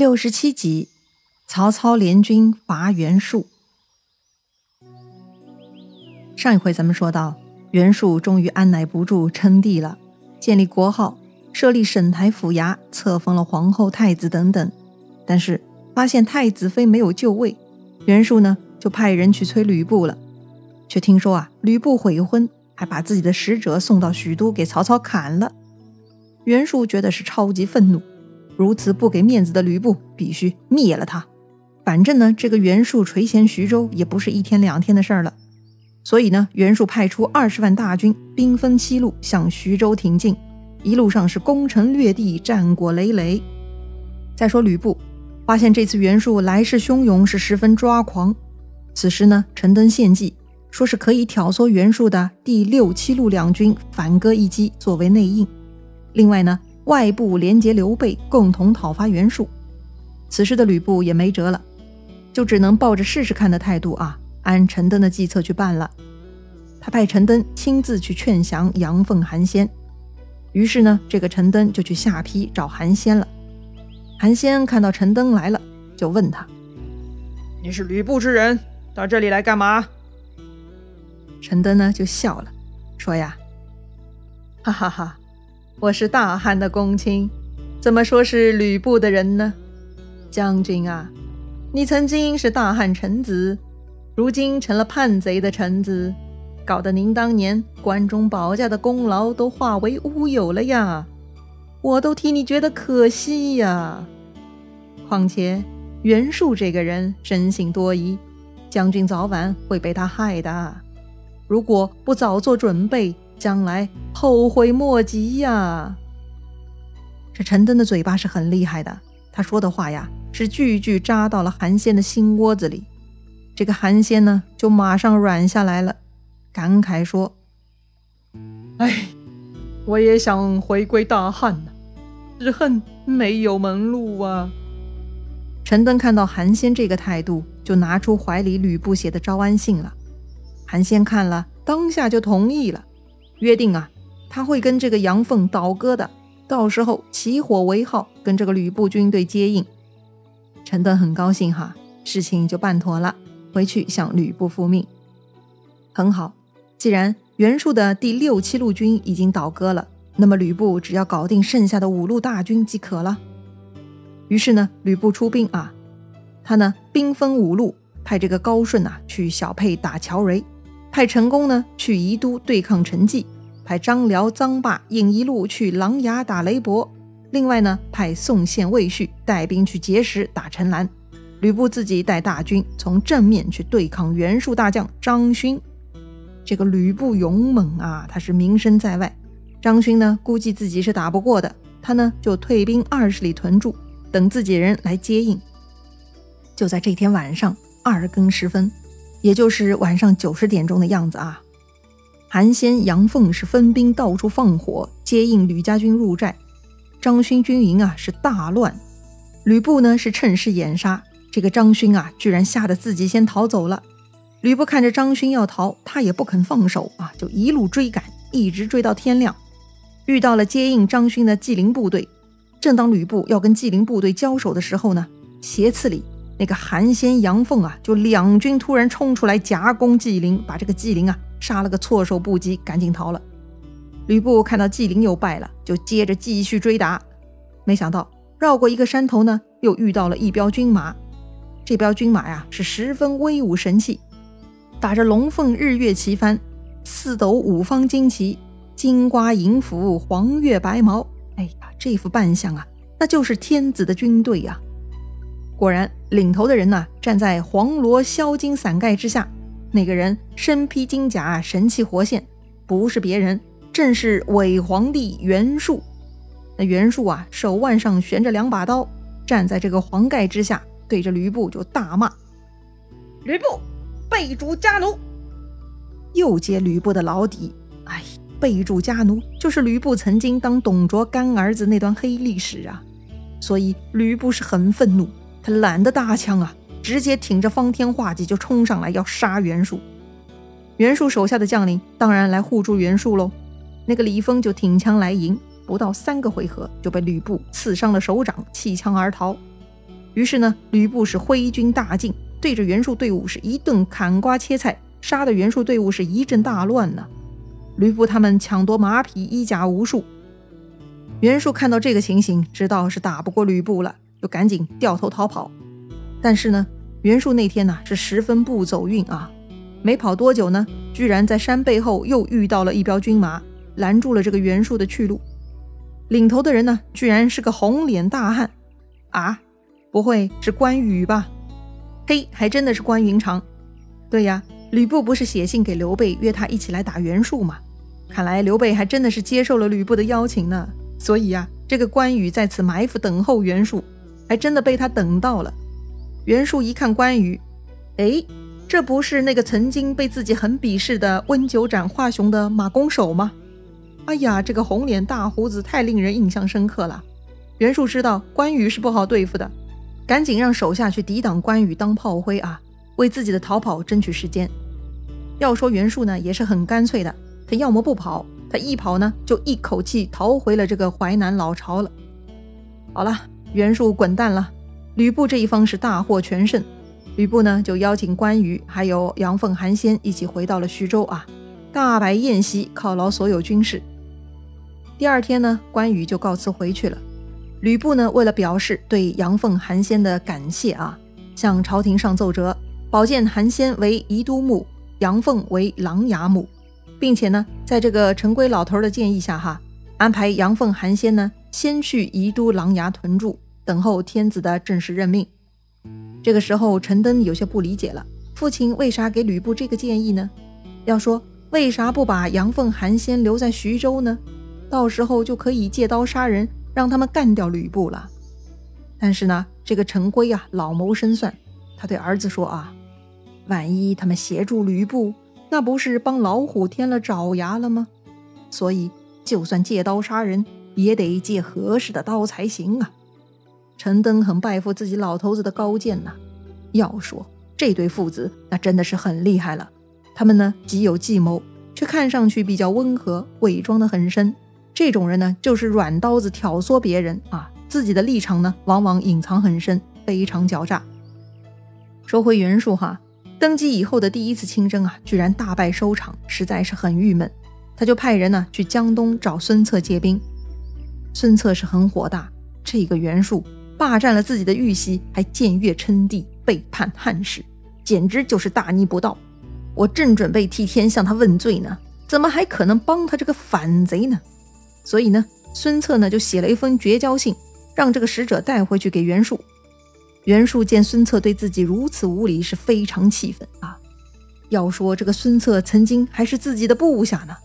六十七集，曹操联军伐袁术。上一回咱们说到，袁术终于按耐不住称帝了，建立国号，设立省台府衙，册封了皇后、太子等等。但是发现太子妃没有就位，袁术呢就派人去催吕布了。却听说啊，吕布悔婚，还把自己的使者送到许都给曹操砍了。袁术觉得是超级愤怒。如此不给面子的吕布，必须灭了他。反正呢，这个袁术垂涎徐州也不是一天两天的事儿了。所以呢，袁术派出二十万大军，兵分七路向徐州挺进，一路上是攻城略地，战果累累。再说吕布，发现这次袁术来势汹涌，是十分抓狂。此时呢，陈登献计，说是可以挑唆袁术的第六、七路两军反戈一击，作为内应。另外呢。外部联结刘备，共同讨伐袁术。此时的吕布也没辙了，就只能抱着试试看的态度啊，按陈登的计策去办了。他派陈登亲自去劝降杨奉、韩先。于是呢，这个陈登就去下邳找韩先了。韩先看到陈登来了，就问他：“你是吕布之人，到这里来干嘛？”陈登呢就笑了，说：“呀，哈哈哈。”我是大汉的公卿，怎么说是吕布的人呢？将军啊，你曾经是大汉臣子，如今成了叛贼的臣子，搞得您当年关中保驾的功劳都化为乌有了呀！我都替你觉得可惜呀。况且袁术这个人生性多疑，将军早晚会被他害的。如果不早做准备，将来后悔莫及呀！这陈登的嘴巴是很厉害的，他说的话呀，是句句扎到了韩先的心窝子里。这个韩先呢，就马上软下来了，感慨说：“哎，我也想回归大汉呐，只恨没有门路啊！”陈登看到韩先这个态度，就拿出怀里吕布写的招安信了。韩先看了，当下就同意了。约定啊，他会跟这个杨凤倒戈的，到时候起火为号，跟这个吕布军队接应。陈登很高兴哈，事情就办妥了，回去向吕布复命。很好，既然袁术的第六七路军已经倒戈了，那么吕布只要搞定剩下的五路大军即可了。于是呢，吕布出兵啊，他呢兵分五路，派这个高顺啊去小沛打乔蕤。派陈宫呢去宜都对抗陈纪，派张辽、臧霸引一路去琅琊打雷伯。另外呢，派宋宪、魏续带兵去碣石打陈兰。吕布自己带大军从正面去对抗袁术大将张勋。这个吕布勇猛啊，他是名声在外。张勋呢，估计自己是打不过的，他呢就退兵二十里屯驻，等自己人来接应。就在这天晚上二更时分。也就是晚上九十点钟的样子啊，韩先、杨凤是分兵到处放火接应吕家军入寨，张勋军营啊是大乱，吕布呢是趁势掩杀，这个张勋啊居然吓得自己先逃走了。吕布看着张勋要逃，他也不肯放手啊，就一路追赶，一直追到天亮，遇到了接应张勋的纪灵部队。正当吕布要跟纪灵部队交手的时候呢，斜刺里。那个韩先、杨凤啊，就两军突然冲出来夹攻纪灵，把这个纪灵啊杀了个措手不及，赶紧逃了。吕布看到纪灵又败了，就接着继续追打。没想到绕过一个山头呢，又遇到了一彪军马。这彪军马呀是十分威武神气，打着龙凤日月旗幡，四斗五方旌旗，金瓜银斧，黄月白毛。哎呀，这副扮相啊，那就是天子的军队呀！果然，领头的人呢，站在黄罗销金伞盖之下。那个人身披金甲，神气活现，不是别人，正是伪皇帝袁术。那袁术啊，手腕上悬着两把刀，站在这个黄盖之下，对着吕布就大骂：“吕布，背主家奴！”又揭吕布的老底。哎，背主家奴，就是吕布曾经当董卓干儿子那段黑历史啊。所以吕布是很愤怒。懒得搭腔啊，直接挺着方天画戟就冲上来要杀袁术。袁术手下的将领当然来护住袁术喽。那个李丰就挺枪来迎，不到三个回合就被吕布刺伤了手掌，弃枪而逃。于是呢，吕布是挥军大进，对着袁术队伍是一顿砍瓜切菜，杀的袁术队伍是一阵大乱呢。吕布他们抢夺马匹、衣甲无数。袁术看到这个情形，知道是打不过吕布了，就赶紧掉头逃跑。但是呢，袁术那天呢是十分不走运啊，没跑多久呢，居然在山背后又遇到了一彪军马，拦住了这个袁术的去路。领头的人呢，居然是个红脸大汉啊！不会是关羽吧？嘿，还真的是关云长。对呀，吕布不是写信给刘备约他一起来打袁术吗？看来刘备还真的是接受了吕布的邀请呢。所以呀，这个关羽在此埋伏等候袁术，还真的被他等到了。袁术一看关羽，哎，这不是那个曾经被自己很鄙视的温酒斩华雄的马弓手吗？哎呀，这个红脸大胡子太令人印象深刻了。袁术知道关羽是不好对付的。赶紧让手下去抵挡关羽当炮灰啊，为自己的逃跑争取时间。要说袁术呢，也是很干脆的，他要么不跑，他一跑呢，就一口气逃回了这个淮南老巢了。好了，袁术滚蛋了，吕布这一方是大获全胜。吕布呢，就邀请关羽还有杨凤、韩先一起回到了徐州啊，大摆宴席犒劳所有军士。第二天呢，关羽就告辞回去了。吕布呢，为了表示对杨凤、韩先的感谢啊，向朝廷上奏折，保荐韩先为宜都牧，杨凤为琅琊牧，并且呢，在这个陈规老头的建议下，哈，安排杨凤、韩先呢，先去宜都、琅琊屯驻，等候天子的正式任命。这个时候，陈登有些不理解了，父亲为啥给吕布这个建议呢？要说为啥不把杨凤、韩先留在徐州呢？到时候就可以借刀杀人。让他们干掉吕布了，但是呢，这个陈规啊老谋深算，他对儿子说啊，万一他们协助吕布，那不是帮老虎添了爪牙了吗？所以就算借刀杀人，也得借合适的刀才行啊。陈登很拜服自己老头子的高见呐。要说这对父子，那真的是很厉害了。他们呢极有计谋，却看上去比较温和，伪装的很深。这种人呢，就是软刀子挑唆别人啊，自己的立场呢，往往隐藏很深，非常狡诈。说回袁术哈，登基以后的第一次亲征啊，居然大败收场，实在是很郁闷。他就派人呢去江东找孙策借兵。孙策是很火大，这个袁术霸占了自己的玉玺，还僭越称帝，背叛汉室，简直就是大逆不道。我正准备替天向他问罪呢，怎么还可能帮他这个反贼呢？所以呢，孙策呢就写了一封绝交信，让这个使者带回去给袁术。袁术见孙策对自己如此无礼，是非常气愤啊。要说这个孙策曾经还是自己的部下呢，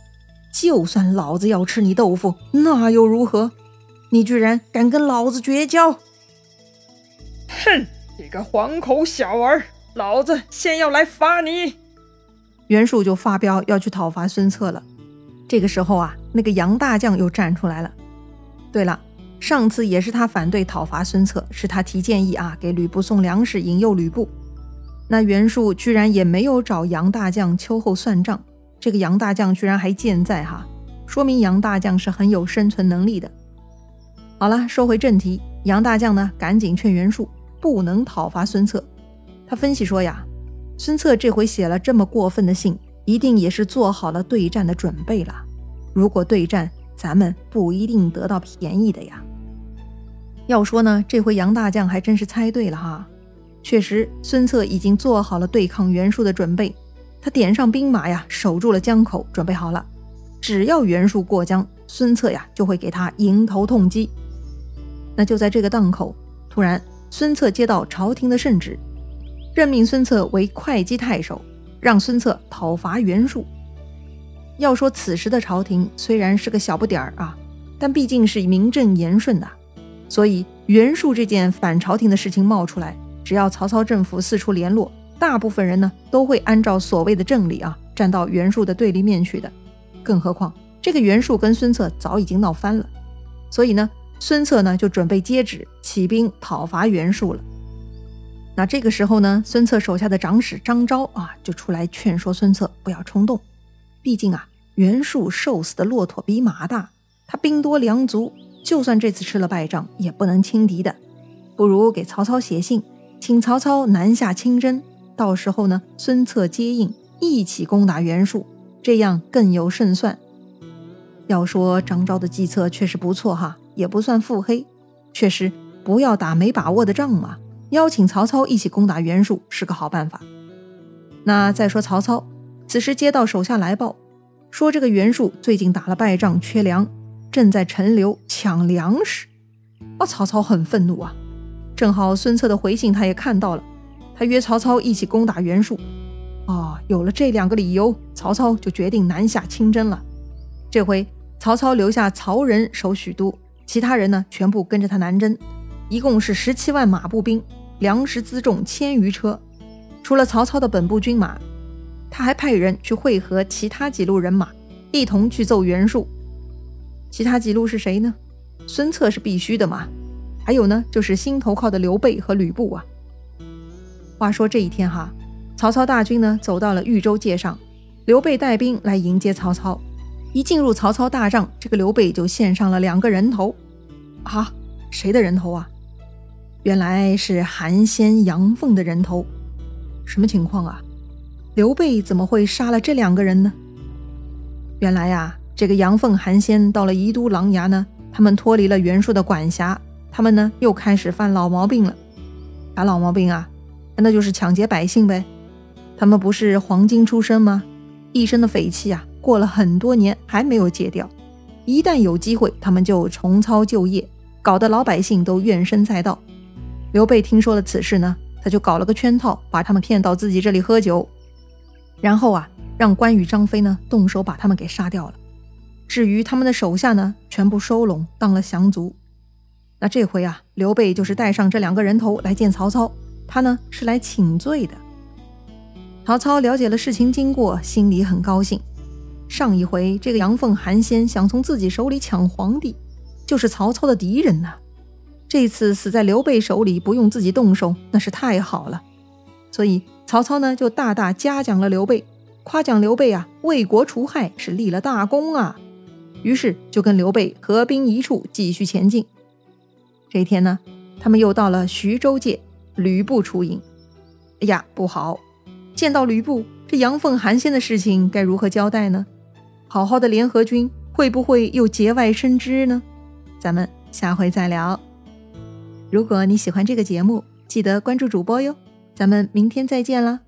就算老子要吃你豆腐，那又如何？你居然敢跟老子绝交！哼，你个黄口小儿，老子先要来罚你！袁术就发飙要去讨伐孙策了。这个时候啊，那个杨大将又站出来了。对了，上次也是他反对讨伐孙策，是他提建议啊，给吕布送粮食，引诱吕布。那袁术居然也没有找杨大将秋后算账，这个杨大将居然还健在哈，说明杨大将是很有生存能力的。好了，说回正题，杨大将呢，赶紧劝袁术不能讨伐孙策。他分析说呀，孙策这回写了这么过分的信。一定也是做好了对战的准备了。如果对战，咱们不一定得到便宜的呀。要说呢，这回杨大将还真是猜对了哈。确实，孙策已经做好了对抗袁术的准备。他点上兵马呀，守住了江口，准备好了。只要袁术过江，孙策呀就会给他迎头痛击。那就在这个档口，突然孙策接到朝廷的圣旨，任命孙策为会稽太守。让孙策讨伐袁术。要说此时的朝廷虽然是个小不点儿啊，但毕竟是名正言顺的，所以袁术这件反朝廷的事情冒出来，只要曹操政府四处联络，大部分人呢都会按照所谓的正理啊，站到袁术的对立面去的。更何况这个袁术跟孙策早已经闹翻了，所以呢，孙策呢就准备接旨起兵讨伐袁术了。那这个时候呢，孙策手下的长史张昭啊，就出来劝说孙策不要冲动。毕竟啊，袁术瘦死的骆驼比马大，他兵多粮足，就算这次吃了败仗，也不能轻敌的。不如给曹操写信，请曹操南下亲征。到时候呢，孙策接应，一起攻打袁术，这样更有胜算。要说张昭的计策确实不错哈，也不算腹黑，确实不要打没把握的仗嘛。邀请曹操一起攻打袁术是个好办法。那再说曹操，此时接到手下来报，说这个袁术最近打了败仗，缺粮，正在陈留抢粮食。啊，曹操很愤怒啊！正好孙策的回信他也看到了，他约曹操一起攻打袁术。哦，有了这两个理由，曹操就决定南下亲征了。这回曹操留下曹仁守许都，其他人呢全部跟着他南征，一共是十七万马步兵，粮食辎重千余车。除了曹操的本部军马，他还派人去会合其他几路人马，一同去揍袁术。其他几路是谁呢？孙策是必须的嘛。还有呢，就是心头靠的刘备和吕布啊。话说这一天哈，曹操大军呢走到了豫州界上，刘备带兵来迎接曹操。一进入曹操大帐，这个刘备就献上了两个人头。啊，谁的人头啊？原来是韩先、杨凤的人头。什么情况啊？刘备怎么会杀了这两个人呢？原来呀，这个杨凤、韩先到了宜都琅琊呢，他们脱离了袁术的管辖，他们呢又开始犯老毛病了。啥老毛病啊？那就是抢劫百姓呗。他们不是黄巾出身吗？一身的匪气啊，过了很多年还没有戒掉。一旦有机会，他们就重操旧业，搞得老百姓都怨声载道。刘备听说了此事呢。他就搞了个圈套，把他们骗到自己这里喝酒，然后啊，让关羽、张飞呢动手把他们给杀掉了。至于他们的手下呢，全部收拢当了降卒。那这回啊，刘备就是带上这两个人头来见曹操，他呢是来请罪的。曹操了解了事情经过，心里很高兴。上一回这个杨奉、韩先想从自己手里抢皇帝，就是曹操的敌人呐。这次死在刘备手里，不用自己动手，那是太好了。所以曹操呢，就大大嘉奖了刘备，夸奖刘备啊，为国除害是立了大功啊。于是就跟刘备合兵一处，继续前进。这一天呢，他们又到了徐州界，吕布出营。哎呀，不好！见到吕布，这阳奉寒先的事情该如何交代呢？好好的联合军，会不会又节外生枝呢？咱们下回再聊。如果你喜欢这个节目，记得关注主播哟。咱们明天再见啦。